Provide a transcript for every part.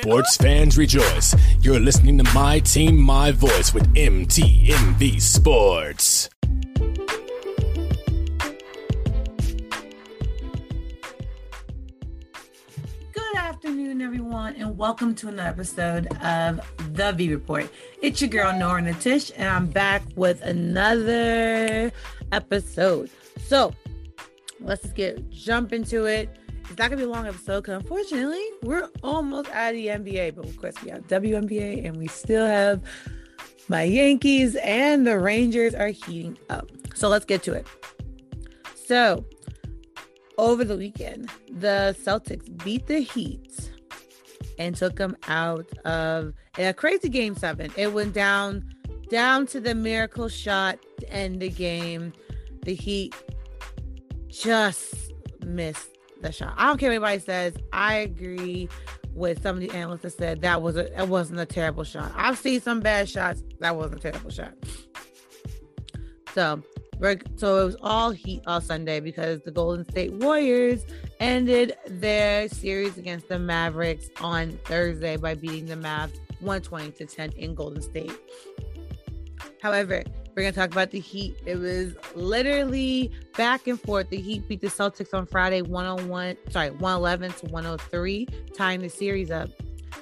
Sports fans rejoice. You're listening to My Team, My Voice with MTMV Sports. Good afternoon, everyone, and welcome to another episode of The V Report. It's your girl, Nora Natish, and I'm back with another episode. So let's get jump into it. It's not gonna be a long episode because unfortunately we're almost out of the NBA, but of course we have WNBA and we still have my Yankees and the Rangers are heating up. So let's get to it. So over the weekend, the Celtics beat the Heat and took them out of a crazy game seven. It went down down to the miracle shot to end the game. The Heat just missed the shot. I don't care what anybody says. I agree with some of the analysts that said that was a it wasn't a terrible shot. I've seen some bad shots. That wasn't a terrible shot. So so it was all heat all Sunday because the Golden State Warriors ended their series against the Mavericks on Thursday by beating the Mavs 120 to 10 in Golden State. However, we're going to talk about the Heat. It was literally back and forth. The Heat beat the Celtics on Friday 101, sorry, 111 to 103, tying the series up.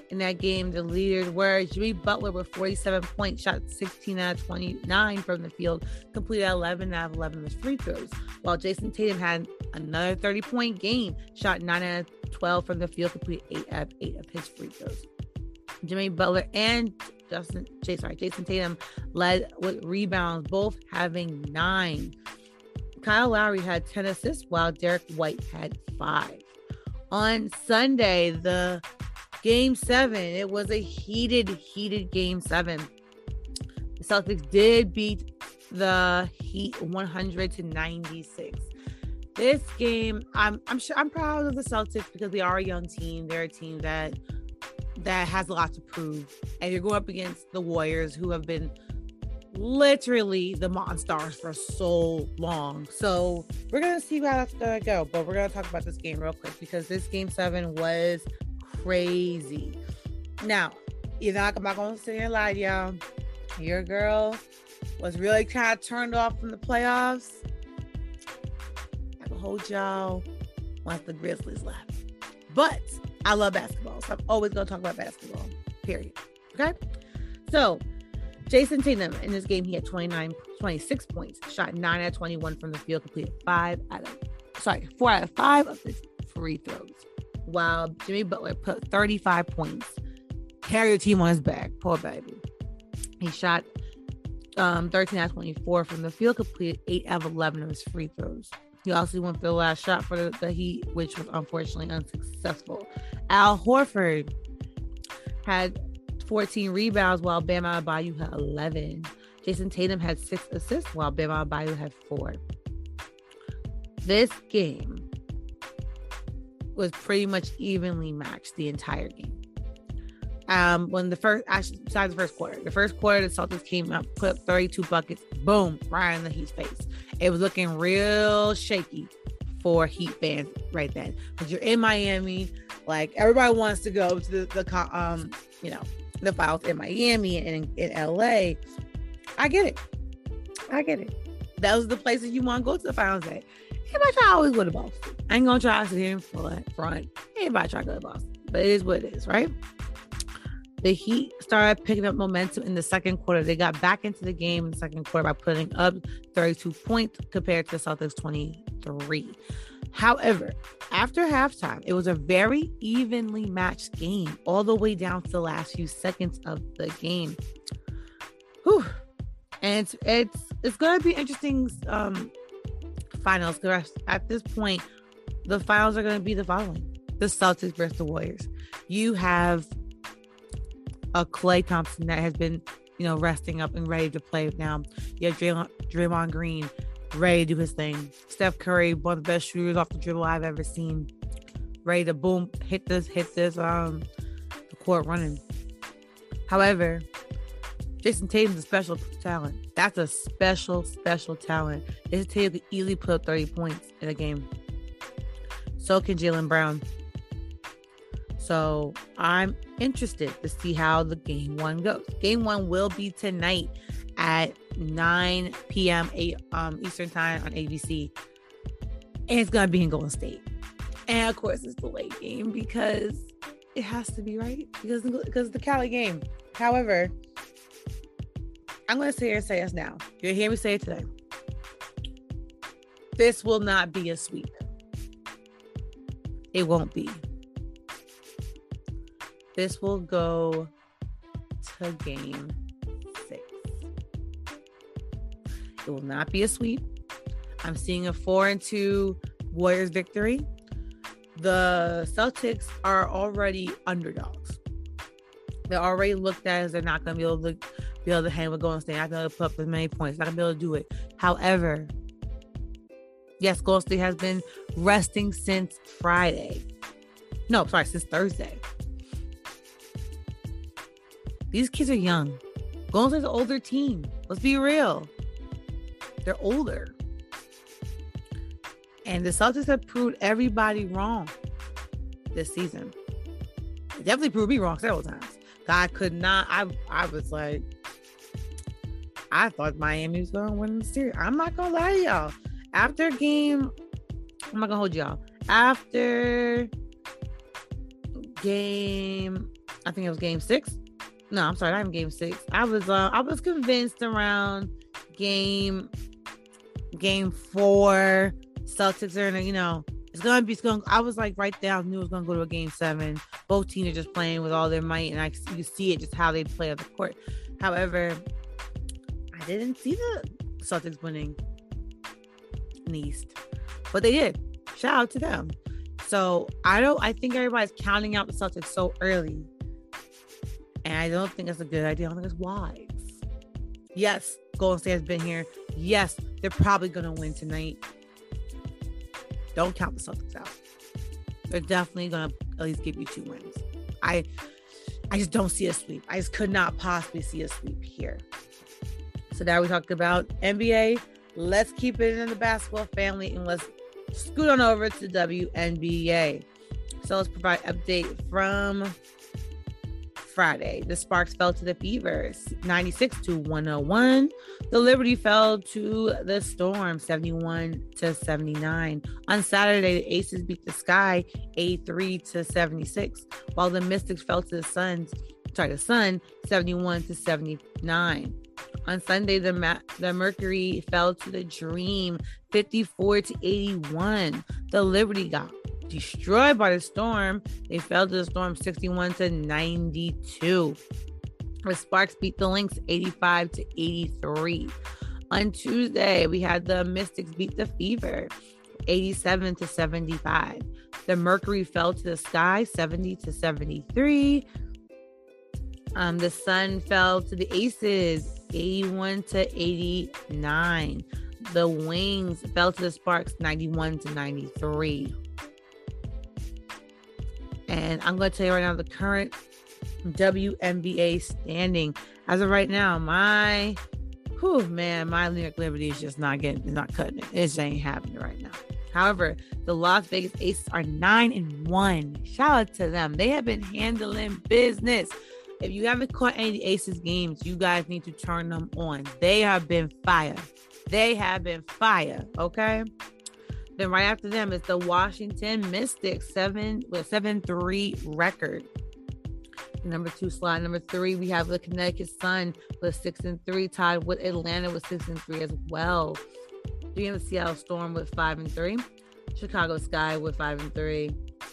In that game, the leaders were Jimmy Butler with 47 points, shot 16 out of 29 from the field, completed 11 out of 11 of his free throws, while Jayson Tatum had another 30 point game, shot 9 out of 12 from the field, completed 8 out of 8 of his free throws. Jimmy Butler and Justin, sorry, Jayson Tatum led with rebounds, both having nine. Kyle Lowry had 10 assists, while Derrick White had five. On Sunday, the game seven, it was a heated, heated game seven. The Celtics did beat the Heat 100 to 96. This game, I'm I'm sure I'm proud of the Celtics because they are a young team. They're a team that that has a lot to prove. And you're going up against the Warriors who have been literally the monsters for so long. So we're gonna see how that's gonna go. But we're gonna talk about this game real quick because this game seven was crazy. Now, you know, I'm not gonna sit here and lie y'all. Your girl was really kind of turned off from the playoffs. I can hold y'all once the Grizzlies left. But I love basketball, so I'm always gonna talk about basketball. Period. Okay. So Jayson Tatum in this game, he had 29, 26 points, shot 9 out of 21 from the field, completed five out of sorry, four out of five of his free throws. While Jimmy Butler put 35 points, carried the team on his back. Poor baby. He shot um, 13 out of 24 from the field, completed 8 out of 11 of his free throws. He also went for the last shot for the, the Heat, which was unfortunately unsuccessful. Al Horford had 14 rebounds while Bam Adebayo had 11. Jayson Tatum had six assists while Bam Adebayo had four. This game was pretty much evenly matched the entire game. Um, when the first, actually, besides the first quarter, the first quarter, the Celtics came up, put up 32 buckets, boom, right in the Heat's face. It was looking real shaky for Heat fans right then. Because you're in Miami, like everybody wants to go to the, the um, you know, the files in Miami and in, in LA. I get it. I get it. Those are the places you want to go to the finals at. Everybody try always go to Boston. I ain't gonna try to sit here in front. Everybody try to go to Boston. But it is what it is, right? The Heat started picking up momentum in the second quarter. They got back into the game in the second quarter by putting up 32 points compared to the Celtics 23. However, after halftime, it was a very evenly matched game all the way down to the last few seconds of the game. Whew. And it's it's it's going to be interesting um finals because at this point, the finals are going to be the following: the Celtics versus the Warriors. You have a Klay Thompson that has been, you know, resting up and ready to play now. You have Draymond, Draymond Green ready to do his thing. Steph Curry, one of the best shooters off the dribble I've ever seen. Ready to boom, hit this, hit this, um, the court running. However, Jayson Tatum's a special talent. That's a special, special talent. Jayson Tatum could easily put up 30 points in a game. So can Jaylen Brown. So I'm interested to see how the game one goes. Game one will be tonight at 9 p.m. 8 um, Eastern time on ABC. And it's gonna be in Golden State. And of course it's the late game because it has to be right because because the Cali game. However, I'm gonna say here and say this now. You'll hear me say it today. This will not be a sweep. It won't be. This will go to game six. It will not be a sweep. I'm seeing a four and two Warriors victory. The Celtics are already underdogs. They're already looked at as they're not going to be able to be able to hang with Golden State. Not going to put up as many points. Not going to be able to do it. However, yes, Golden State has been resting since Friday. No, sorry, since Thursday. These kids are young. Golden State's an older team. Let's be real. They're older. And the Celtics have proved everybody wrong this season. They definitely proved me wrong several times. God could not. I I was like, I thought Miami was gonna win the series. I'm not gonna lie to y'all. After game, I'm not gonna hold y'all. After game, I think it was game six. No, I'm sorry, not even game six. I was uh, I was convinced around game game four. Celtics are in you know, it's gonna be it's going I was like right there, I knew it was gonna go to a game seven. Both teams are just playing with all their might, and I you see it just how they play on the court. However, I didn't see the Celtics winning in the East. But they did. Shout out to them. So I don't I think everybody's counting out the Celtics so early and I don't think it's a good idea. I don't think it's wise. Yes, Golden State has been here. Yes, they're probably going to win tonight. Don't count the Celtics out. They're definitely going to at least give you two wins. I I just don't see a sweep. I just could not possibly see a sweep here. So now we talked about NBA. Let's keep it in the basketball family and let's scoot on over to WNBA. So let's provide update from Friday. The Sparks fell to the Fevers 96 to 101. The Liberty fell to the Storm 71 to 79. On Saturday, the Aces beat the Sky 83 to 76, while the Mystics fell to the Suns, sorry, the Sun 71 to 79. On Sunday, the Ma- the Mercury fell to the Dream 54 to 81. The Liberty got destroyed by the storm. They fell to the storm 61 to 92. The Sparks beat the Lynx 85 to 83. On Tuesday, we had the Mystics beat the Fever 87 to 75. The Mercury fell to the sky 70 to 73. Um, the Sun fell to the Aces 81 to 89. The Wings fell to the Sparks 91 to 93. And I'm going to tell you right now the current WNBA standing as of right now. My, whew, man, my New York Liberty is just not getting, not cutting it. It just ain't happening right now. However, the Las Vegas Aces are nine and one. Shout out to them. They have been handling business. If you haven't caught any of the Aces games, you guys need to turn them on. They have been fire. They have been fire. Okay. Then right after them is the Washington Mystics, seven with seven three record. Number two slot. Number three, we have the Connecticut Sun with six and three, tied with Atlanta with six and three as well. Three in the Seattle Storm with five and three. Chicago Sky with five and three.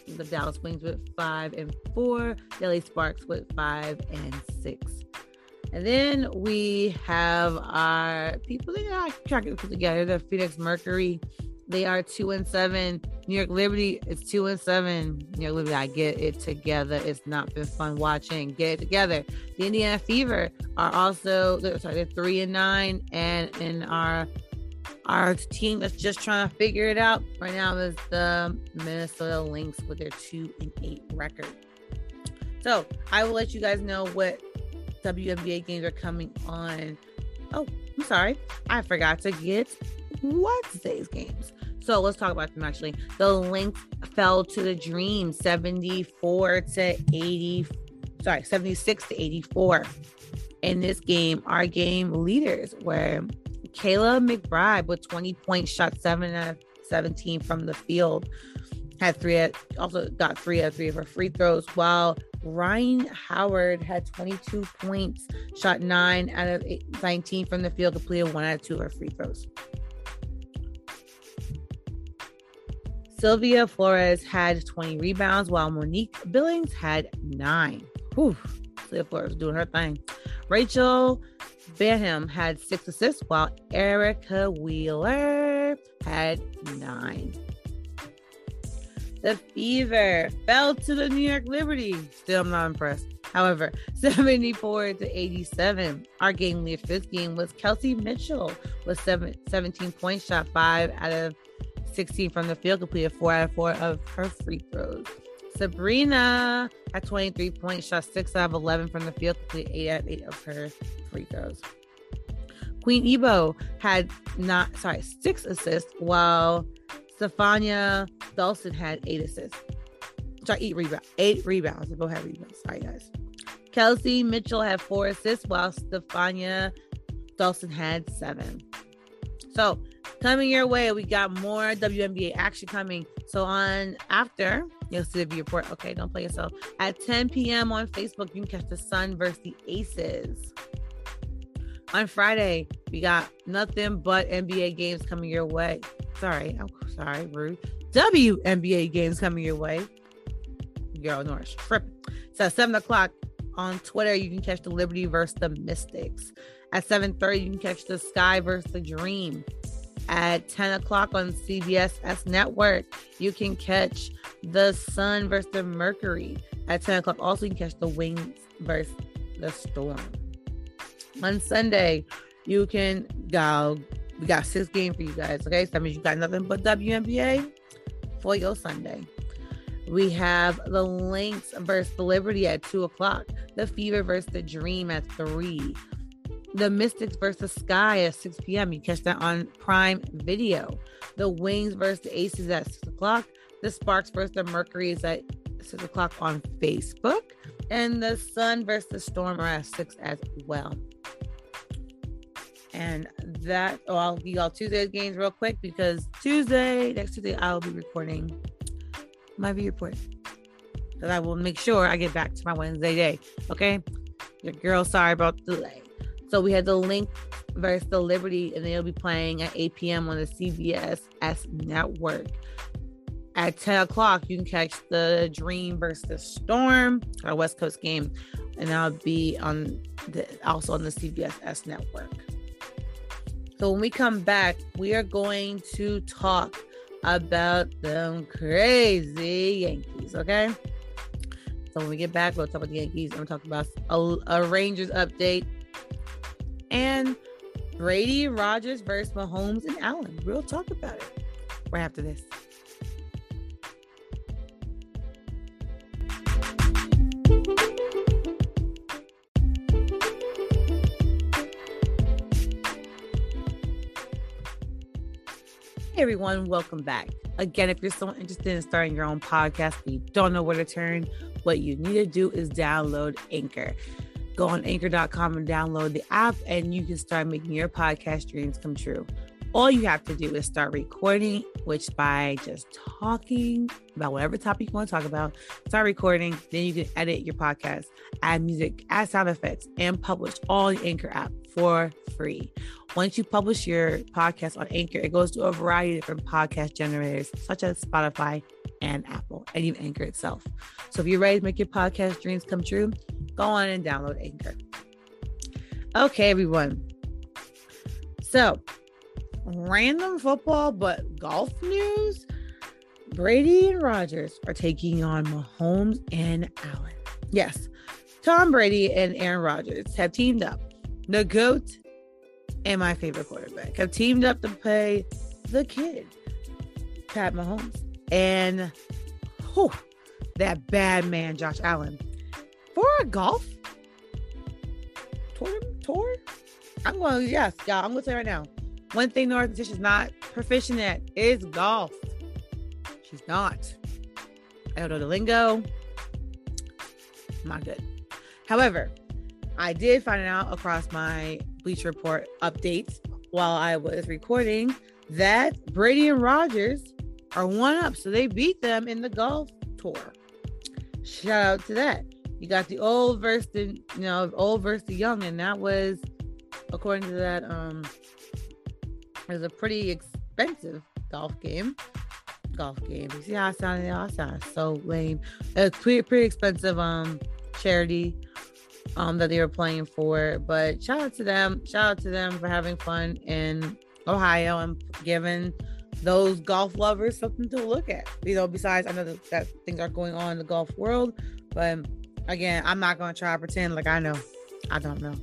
The Dallas Wings with five and four. Daily Sparks with five and six. And then we have our people that are trying to put together the Phoenix Mercury they are two and seven. New York Liberty is two and seven. New York Liberty, I get it together. It's not been fun watching. Get it together. The Indiana Fever are also they're, sorry, they're three and nine, and in our our team that's just trying to figure it out right now is the Minnesota Lynx with their two and eight record. So I will let you guys know what WNBA games are coming on. Oh, I'm sorry, I forgot to get Wednesday's games. So let's talk about them actually. The Lynx fell to the Dream 74 to 80, sorry, 76 to 84. In this game, our game leaders were Kayla McBride with 20 points, shot 7 out of 17 from the field. Had three, also got three of three of her free throws, while Rhyne Howard had 22 points, shot nine out of 19 from the field, completed one out of two of her free throws. Sylvia Fowles had 20 rebounds, while Monique Billings had nine. Whew, Sylvia Fowles doing her thing. Rachel Banham had six assists, while Erica Wheeler had nine. The Fever fell to the New York Liberty. Still, I'm not impressed. However, 74 to 87. Our game lead for this game was Kelsey Mitchell with seven, 17 points, shot five out of 16 from the field, completed four out of four of her free throws. Sabrina had 23 points, shot six out of 11 from the field, completed eight out of eight of her free throws. Queen Egbo had not sorry six assists, while Stefanie Dolson had eight assists. Sorry, eight rebounds. Eight rebounds. Go ahead, rebounds. Sorry, guys. Kelsey Mitchell had four assists, while Stefanie Dolson had seven. So coming your way, we got more WNBA action coming. So on after you'll see the report. Okay, don't play yourself. At 10 p.m. on Facebook, you can catch the Sun versus the Aces. On Friday, we got nothing but NBA games coming your way. Sorry, I'm sorry, rude. WNBA games coming your way. Girl, Norris, tripping. So at 7 o'clock on Twitter, you can catch the Liberty versus the Mystics. At 7:30, you can catch the Sky versus the Dream. At 10 o'clock on CBS S Network, you can catch the Sun versus the Mercury. At 10 o'clock, also you can catch the Wings versus the Storm on Sunday, you can go. We got six games for you guys. Okay, so that means you got nothing but WNBA for your Sunday. We have the Lynx versus the Liberty at two o'clock. The Fever versus the Dream at three. The Mystics versus Sky at 6 p.m. You catch that on Prime Video. The Wings versus the Aces at 6 o'clock. The Sparks versus the Mercury is at 6 o'clock on Facebook. And the Sun versus the Storm are at 6 as well. And that, oh, I'll give y'all Tuesday's games real quick because Tuesday, next Tuesday, I will be recording my V report. Because I will make sure I get back to my Wednesday day. Okay. Your girl, sorry about the delay. So we had the link versus the Liberty, and they'll be playing at 8 p.m. on the CBS S network. At 10 o'clock, you can catch the Dream versus the Storm, our West Coast game, and that'll be on the also on the CBS S network. So when we come back, we are going to talk about them crazy Yankees, okay? So when we get back, we'll talk about the Yankees. I'm going to talk about a, a Rangers update and Brady Rodgers versus Mahomes and Allen. We'll talk about it right after this. Hey everyone, welcome back. Again, if you're so interested in starting your own podcast but you don't know where to turn, what you need to do is download Anchor. Go on anchor.com and download the app, and you can start making your podcast dreams come true. All you have to do is start recording, which by just talking about whatever topic you want to talk about, start recording. Then you can edit your podcast, add music, add sound effects, and publish all the Anchor app for free. Once you publish your podcast on Anchor, it goes to a variety of different podcast generators, such as Spotify and Apple, and even Anchor itself. So if you're ready to make your podcast dreams come true, go on and download Anchor. Okay, everyone. So, random football, but golf news. Brady and Rodgers are taking on Mahomes and Allen. Yes, Tom Brady and Aaron Rodgers have teamed up. The GOAT and my favorite quarterback have teamed up to play the kid, Pat Mahomes, and whew, that bad man, Josh Allen, a golf tour. tour? I'm going, yes, y'all, I'm going to say right now. One thing North Tish is not proficient at is golf. She's not. I don't know the lingo. Not good. However, I did find out across my Bleach Report updates while I was recording that Brady and Rodgers are one up. So they beat them in the golf tour. Shout out to that. You got the old versus the you know old versus the young, and that was according to that um it was a pretty expensive golf game. Golf game. You see how I sounded? I sound so lame. It's pretty pretty expensive um charity um that they were playing for. But shout out to them. Shout out to them for having fun in Ohio and giving those golf lovers something to look at. You know, besides I know that, that things are going on in the golf world, but again, I'm not gonna try to pretend like I know. I don't know.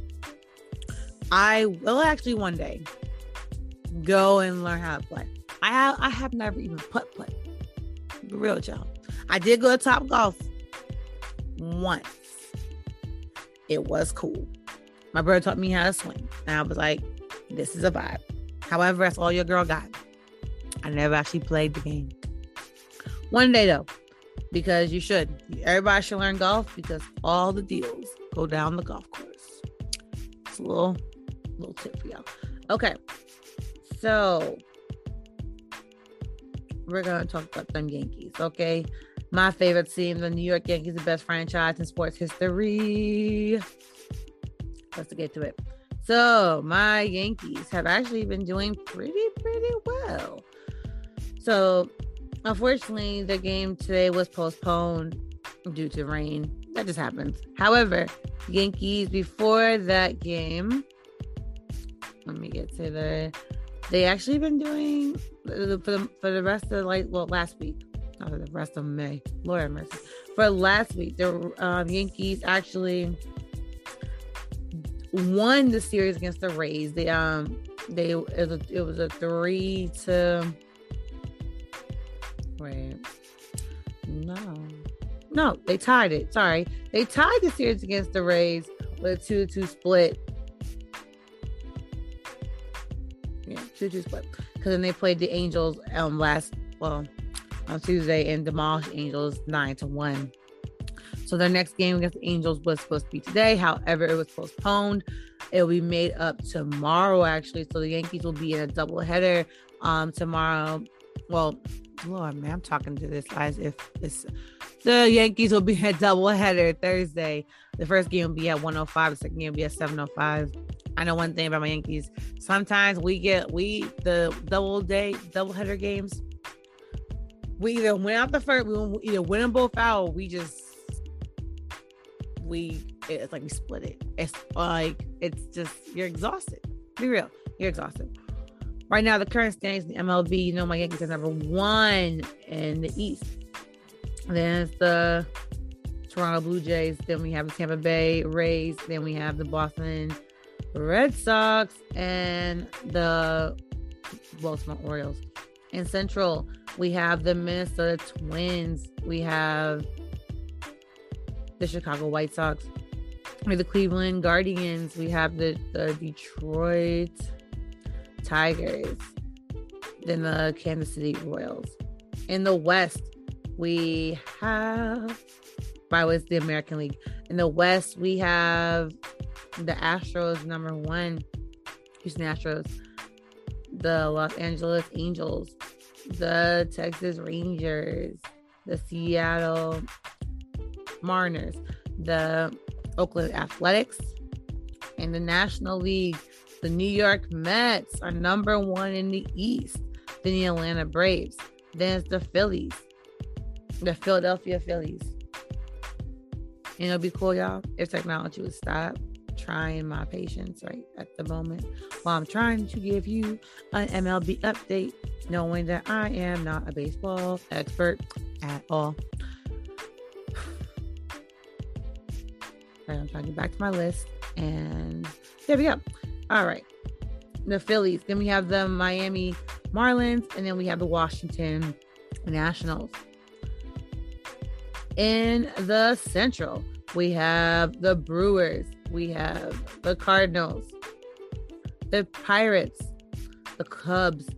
I will actually one day go and learn how to play. I have I have never even put play. Real job. I did go to Top Golf once. It was cool. My brother taught me how to swing, and I was like, "This is a vibe." However, that's all your girl got. I never actually played the game. One day though, because you should. Everybody should learn golf because all the deals go down the golf course. It's a little, little tip for y'all. Okay, so we're gonna talk about them Yankees. Okay, my favorite team, the New York Yankees, the best franchise in sports history. Let's get to it. So my Yankees have actually been doing pretty, pretty well. So unfortunately, the game today was postponed due to rain. That just happens. However, Yankees before that game, let me get to the. They actually been doing for the for the rest of like well last week, not for the rest of May. Lord mercy. For last week, the um, Yankees actually won the series against the Rays. They um they it was a, it was a three to wait no no they tied it. Sorry, they tied the series against the Rays with a two two split. Yeah, two two split because then they played the Angels um last well on Tuesday and demolished Angels nine to one. So their next game against the Angels was supposed to be today. However, it was postponed. It will be made up tomorrow, actually. So the Yankees will be in a doubleheader um tomorrow. Well, Lord, man, I'm talking to this as if it's the Yankees will be a doubleheader Thursday. The first game will be at 105, the second game will be at 705. I know one thing about my Yankees. Sometimes we get we the double day doubleheader games. We either win out the first, we either win them both out, we just we it's like we split it. It's like it's just you're exhausted. Be real, you're exhausted. Right now, the current standings in the MLB, you know, my Yankees are number one in the East. Then it's the Toronto Blue Jays. Then we have the Tampa Bay Rays. Then we have the Boston Red Sox and the Baltimore Orioles. In Central, we have the Minnesota Twins. We have the Chicago White Sox. We have the Cleveland Guardians. We have the, the Detroit Tigers. than the Kansas City Royals. In the West, we have by was the American League. In the West, we have the Astros number one, Houston Astros, the Los Angeles Angels, the Texas Rangers, the Seattle Mariners, the Oakland Athletics, and the National League. The New York Mets are number one in the East. Then the Atlanta Braves. Then it's the Phillies, the Philadelphia Phillies. And it'll be cool, y'all, if technology would stop trying my patience right at the moment while I'm trying to give you an MLB update, knowing that I am not a baseball expert at all. all. Right, I'm trying to get back to my list. And there we go. All right. The Phillies. Then we have the Miami Marlins. And then we have the Washington Nationals. In the Central, we have the Brewers. We have the Cardinals, the Pirates, the Cubs,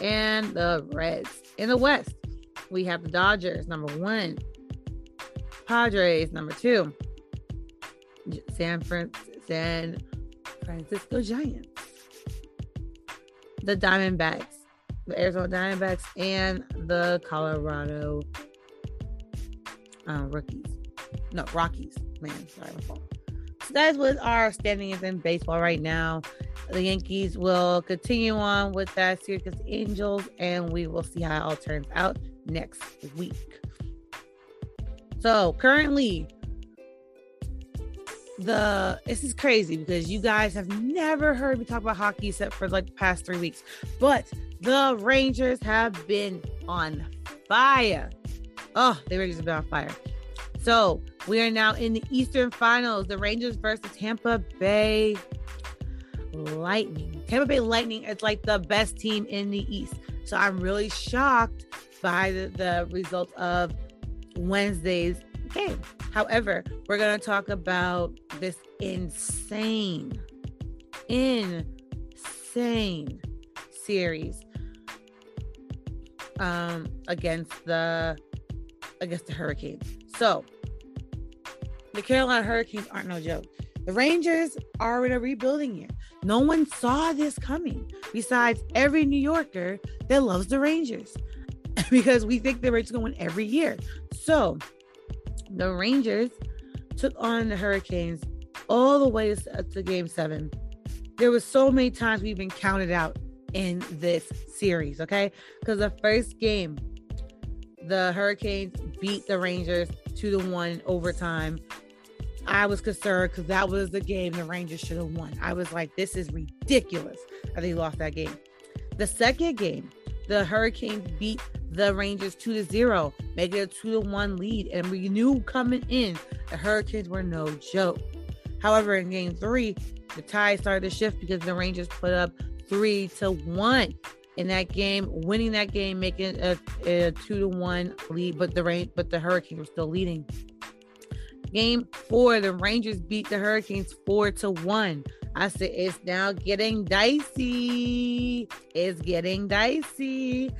and the Reds. In the West, we have the Dodgers, number one, Padres, number two, San, Fran- San Francisco Giants, the Diamondbacks, the Arizona Diamondbacks, and the Colorado uh, Rookies. No, Rockies. Man, sorry, my fault. So that's what our standings in baseball right now. The Yankees will continue on with that series against Angels, and we will see how it all turns out next week. So currently, the this is crazy because you guys have never heard me talk about hockey except for like the past three weeks, but the Rangers have been on fire. Oh, the Rangers have been on fire. So we are now in the Eastern Finals. The Rangers versus Tampa Bay Lightning. Tampa Bay Lightning is like the best team in the East. So I'm really shocked by the, the result of Wednesday's game. However, we're going to talk about this insane, insane series um, against the against the Hurricanes. So the Carolina Hurricanes aren't no joke. The Rangers are in a rebuilding year. No one saw this coming besides every New Yorker that loves the Rangers because we think the Rangers going every year. So the Rangers took on the Hurricanes all the way to game seven. There was so many times we've been counted out in this series, okay? Because the first game, the Hurricanes beat the Rangers two to one overtime. I was concerned because that was the game the Rangers should have won. I was like, this is ridiculous that they lost that game. The second game, the Hurricanes beat the Rangers two to zero, making a two to one lead. And we knew coming in the Hurricanes were no joke. However, in game three, the tie started to shift because the Rangers put up three to one in that game, winning that game, making a, a two to one lead. But the rain, but the Hurricanes were still leading. Game four, the Rangers beat the Hurricanes four to one. I said it's now getting dicey. It's getting dicey.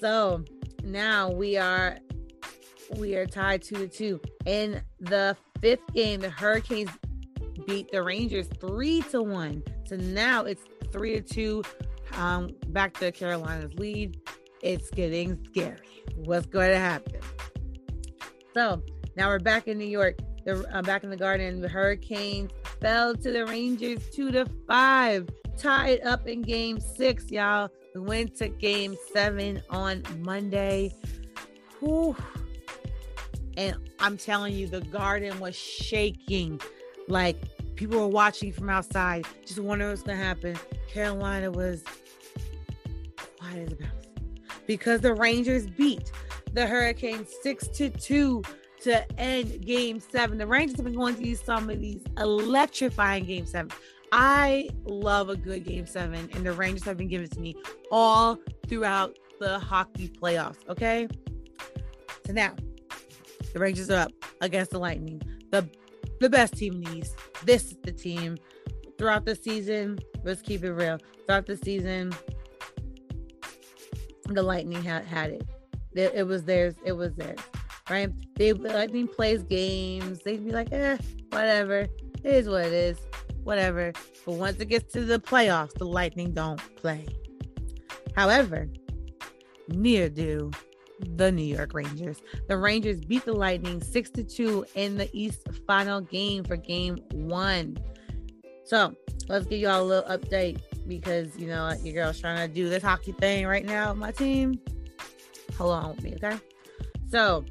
So now we are we are tied two to two. In the fifth game, the Hurricanes beat the Rangers three to one. So now it's three to two. Um, back to Carolina's lead. It's getting scary. What's going to happen? So now we're back in New York. The uh, back in the Garden. The Hurricanes fell to the Rangers two to five, tied up in Game Six. Y'all, we went to Game Seven on Monday. Whew. And I'm telling you, the Garden was shaking. Like people were watching from outside, just wondering what's gonna happen. Carolina was quiet as a mouse because the Rangers beat the Hurricanes six to two to end game seven. The Rangers have been going to use some of these electrifying game seven. I love a good game seven, and the Rangers have been given to me all throughout the hockey playoffs. Okay. So now the Rangers are up against the Lightning, the the best team in the East. This is the team throughout the season. Let's keep it real. Throughout the season, the Lightning had had it. It, it was theirs. It was theirs right? They Lightning plays games. They'd be like, eh, whatever. It is what it is. Whatever. But once it gets to the playoffs, the Lightning don't play. However, near do the New York Rangers. The Rangers beat the Lightning 6 to 2 in the East final game for game one. So let's give y'all a little update because you know your girl's trying to do this hockey thing right now my team. Hold on with me, okay? So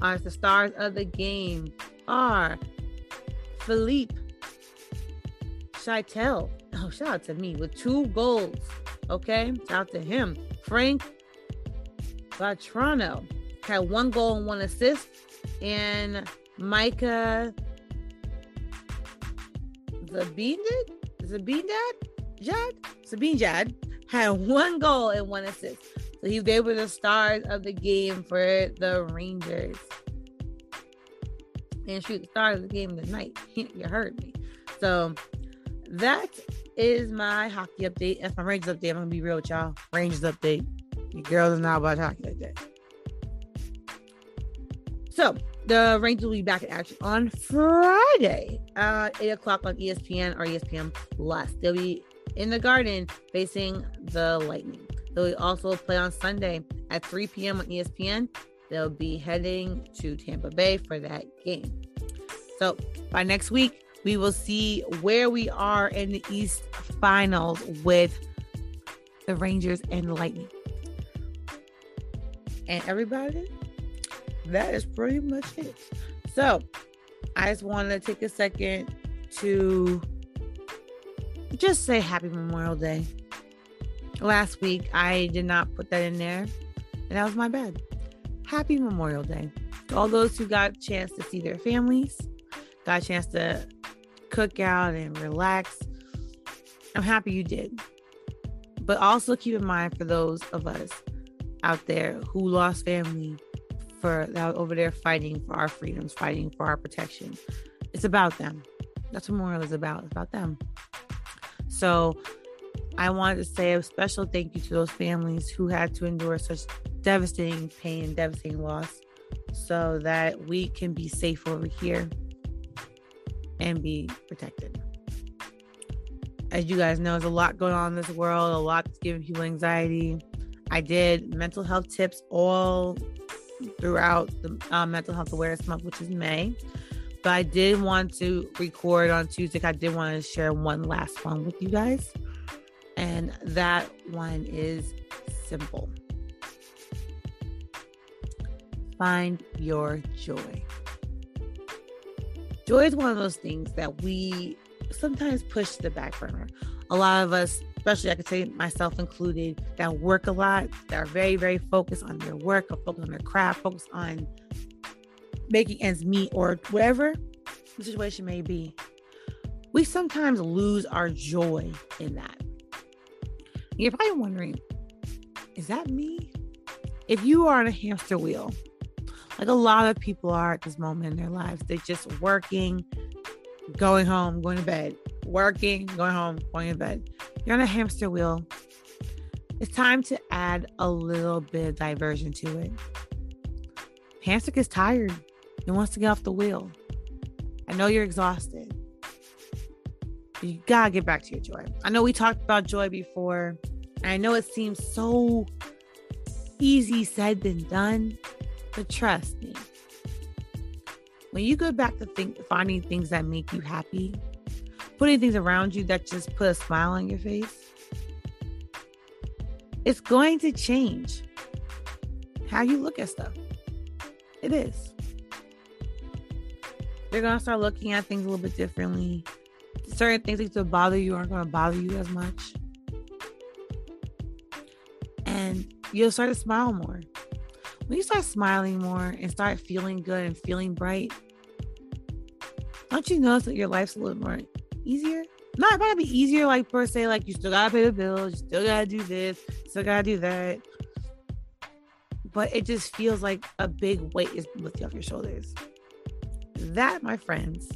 are the stars of the game are Filip Chytil. Oh, shout out to me with two goals. Okay, shout out to him. Frank Vatrano had one goal and one assist, and Mika Zabindad, Zabindad, Jad, Sabinjad had one goal and one assist. So he, they were the stars of the game for the Rangers. And shoot, the stars of the game tonight. you heard me. So that is my hockey update. That's my Rangers update. I'm gonna be real with y'all. Rangers update. Your girls are not about hockey like that. So the Rangers will be back in action on Friday, uh, eight o'clock on ESPN or ESPN Plus. They'll be in the Garden facing the Lightning. They'll also play on Sunday at 3 p.m. on ESPN. They'll be heading to Tampa Bay for that game. So by next week, we will see where we are in the East Finals with the Rangers and Lightning. And everybody, that is pretty much it. So I just want to take a second to just say happy Memorial Day. Last week, I did not put that in there, and that was my bad. Happy Memorial Day to all those who got a chance to see their families, got a chance to cook out and relax. I'm happy you did. But also keep in mind for those of us out there who lost family for that over there fighting for our freedoms, fighting for our protection. It's about them. That's what Memorial is about. It's about them. So I wanted to say a special thank you to those families who had to endure such devastating pain and devastating loss so that we can be safe over here and be protected. As you guys know, there's a lot going on in this world, a lot that's giving people anxiety. I did mental health tips all throughout the uh, Mental Health Awareness Month, which is May. But I did want to record on Tuesday. I did want to share one last one with you guys. And that one is simple find your joy. Joy is one of those things that we sometimes push to the back burner. A lot of us, especially I could say myself included, that work a lot, that are very, very focused on their work or focused on their craft, focused on making ends meet or whatever the situation may be. We sometimes lose our joy in that. You're probably wondering, is that me? If you are on a hamster wheel, like a lot of people are at this moment in their lives, they're just working, going home, going to bed, working, going home, going to bed. You're on a hamster wheel. It's time to add a little bit of diversion to it. Hamster gets tired. He wants to get off the wheel. I know you're exhausted. You gotta get back to your joy. I know we talked about joy before. And I know it seems so easy said than done, but trust me. When you go back to think finding things that make you happy, putting things around you that just put a smile on your face, it's going to change how you look at stuff. It is. You're gonna start looking at things a little bit differently. Certain things that used to bother you aren't gonna bother you as much. And you'll start to smile more. When you start smiling more and start feeling good and feeling bright, don't you notice that your life's a little more easier? Not it might be easier, like per se, like you still gotta pay the bills, you still gotta do this, still gotta do that. But it just feels like a big weight is lifted off your shoulders. That, my friends,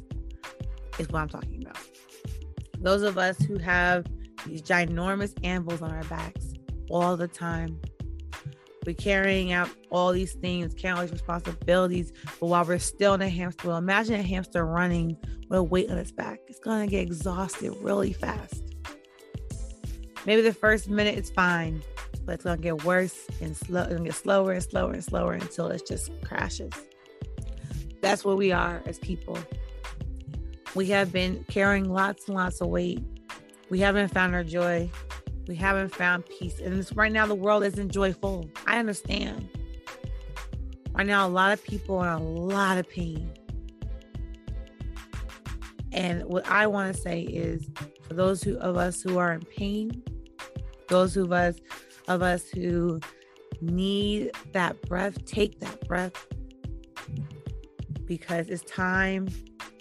is what I'm talking about. Those of us who have these ginormous anvils on our backs all the time. We're carrying out all these things, carrying these responsibilities, but while we're still in a hamster wheel, imagine a hamster running with a weight on its back. It's gonna get exhausted really fast. Maybe the first minute it's fine, but it's gonna get worse and slow, gonna get slower and slower and slower until it just crashes. That's where we are as people. We have been carrying lots and lots of weight. We haven't found our joy. We haven't found peace. And right now, the world isn't joyful. I understand. Right now, a lot of people are in a lot of pain. And what I want to say is for those who, of us who are in pain, those of us of us who need that breath, take that breath because it's time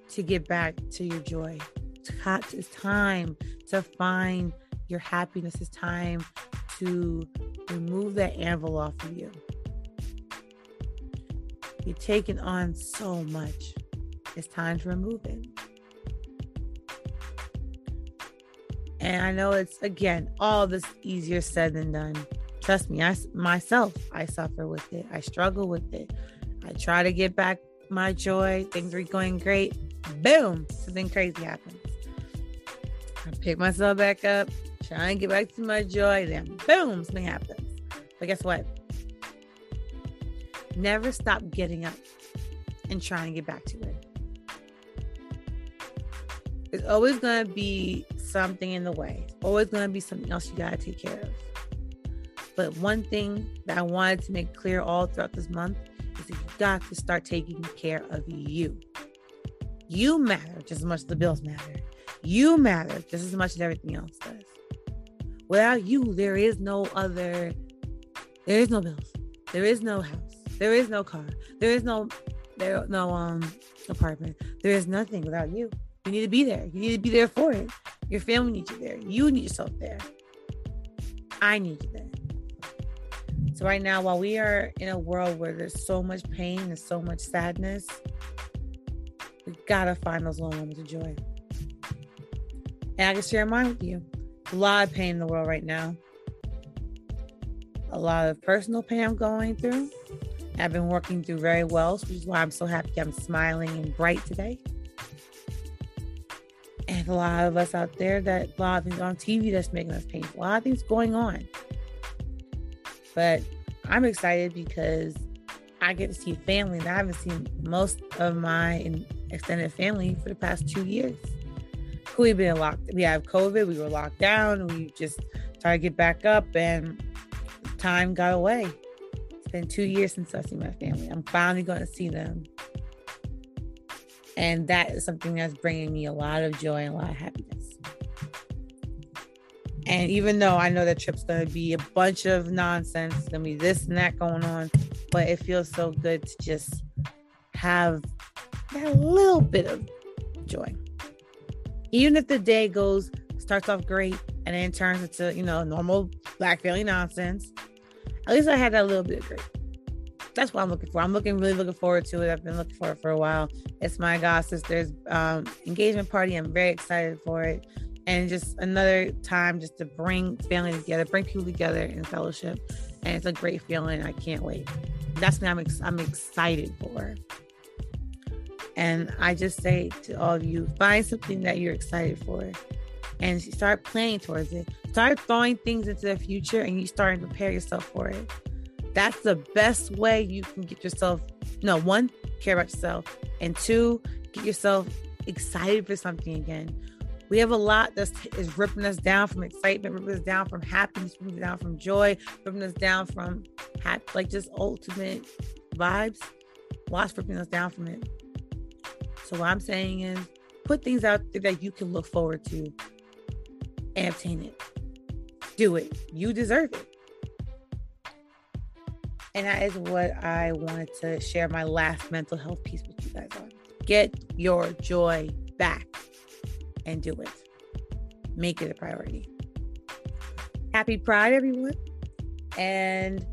to get back to your joy. It's time to find your happiness. It's time to remove that anvil off of you. You're taking on so much. It's time to remove it. And I know it's again all this easier said than done. Trust me, I myself I suffer with it. I struggle with it. I try to get back my joy. Things are going great. Boom, something crazy happens. I pick myself back up, try and get back to my joy. Then boom, something happens. But guess what? Never stop getting up and trying to get back to it. There's always going to be something in the way. Always going to be something else you got to take care of. But one thing that I wanted to make clear all throughout this month is you got to start taking care of you. You matter just as much as the bills matter. You matter just as much as everything else does. Without you, there is no other, there is no bills. There is no house. There is no car. There is no, there no um apartment. There is nothing without you. You need to be there. You need to be there for it. Your family needs you there. You need yourself there. I need you there. So, right now, while we are in a world where there's so much pain and so much sadness, we gotta find those little moments of joy. And I can share mine with you. A lot of pain in the world right now. A lot of personal pain I'm going through. I've been working through very well, which is why I'm so happy I'm smiling and bright today And a lot of us out there that a lot of things on TV that's making us painful. A lot of things going on. But I'm excited because I get to see family that I haven't seen most of my extended family for the past two years. We've been locked. We have COVID. We were locked down. We just tried to get back up, and time got away. It's been two years since I see my family. I'm finally going to see them and that is something that's bringing me a lot of joy and a lot of happiness. And even though I know that trip's going to be a bunch of nonsense, going to be this and that going on, but it feels so good to just have that little bit of joy. Even if the day goes, starts off great and then turns into, you know, normal black family nonsense, at least I had that little bit of great that's what I'm looking for. I'm looking really looking forward to it. I've been looking for it for a while. It's my god sister's um, engagement party. I'm very excited for it, and just another time just to bring family together, bring people together in fellowship, and it's a great feeling. I can't wait. That's what I'm ex- I'm excited for. And I just say to all of you, find something that you're excited for and start planning towards it. Start throwing things into the future and you start to prepare yourself for it. That's the best way you can get yourself, no, one, care about yourself, and two, get yourself excited for something again. We have a lot that is ripping us down from excitement, ripping us down from happiness, ripping us down from joy, ripping us down from like just ultimate vibes. Lots ripping us down from it. So what I'm saying is put things out there that you can look forward to and obtain it. Do it. You deserve it. And that is what I wanted to share my last mental health piece with you guys on. Get your joy back and do it. Make it a priority. Happy Pride, everyone. And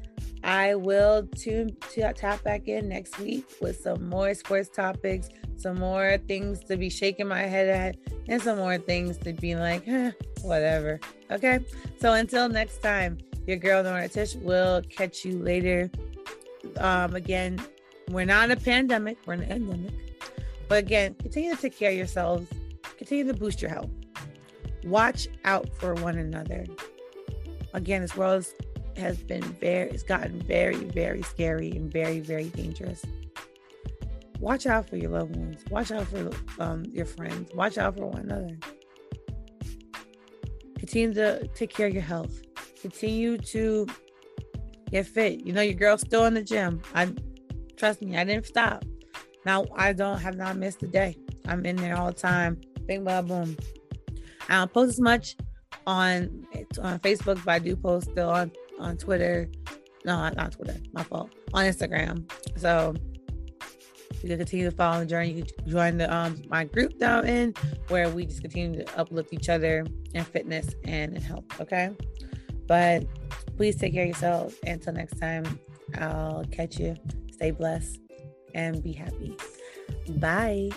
I will tune to tap back in next week with some more sports topics, some more things to be shaking my head at, and some more things to be like, eh, whatever. Okay. So until next time, your girl Nora Tish will catch you later. Um, again, we're not in a pandemic, we're in an endemic. But again, continue to take care of yourselves, continue to boost your health. Watch out for one another. Again, this world has been very, it's gotten very, very scary and very, very dangerous. Watch out for your loved ones. Watch out for um, your friends. Watch out for one another. Continue to take care of your health continue to get fit. You know, your girl's still in the gym. I trust me, I didn't stop. Now I don't have not missed a day. I'm in there all the time. Bing bang boom. I don't post as much on on Facebook, but I do post still on on Twitter. No, not Twitter. My fault. On Instagram. So you can continue to follow the journey. You can join the um my group down in where we just continue to uplift each other in fitness and in health. Okay. But please take care of yourself. Until next time, I'll catch you. Stay blessed and be happy. Bye.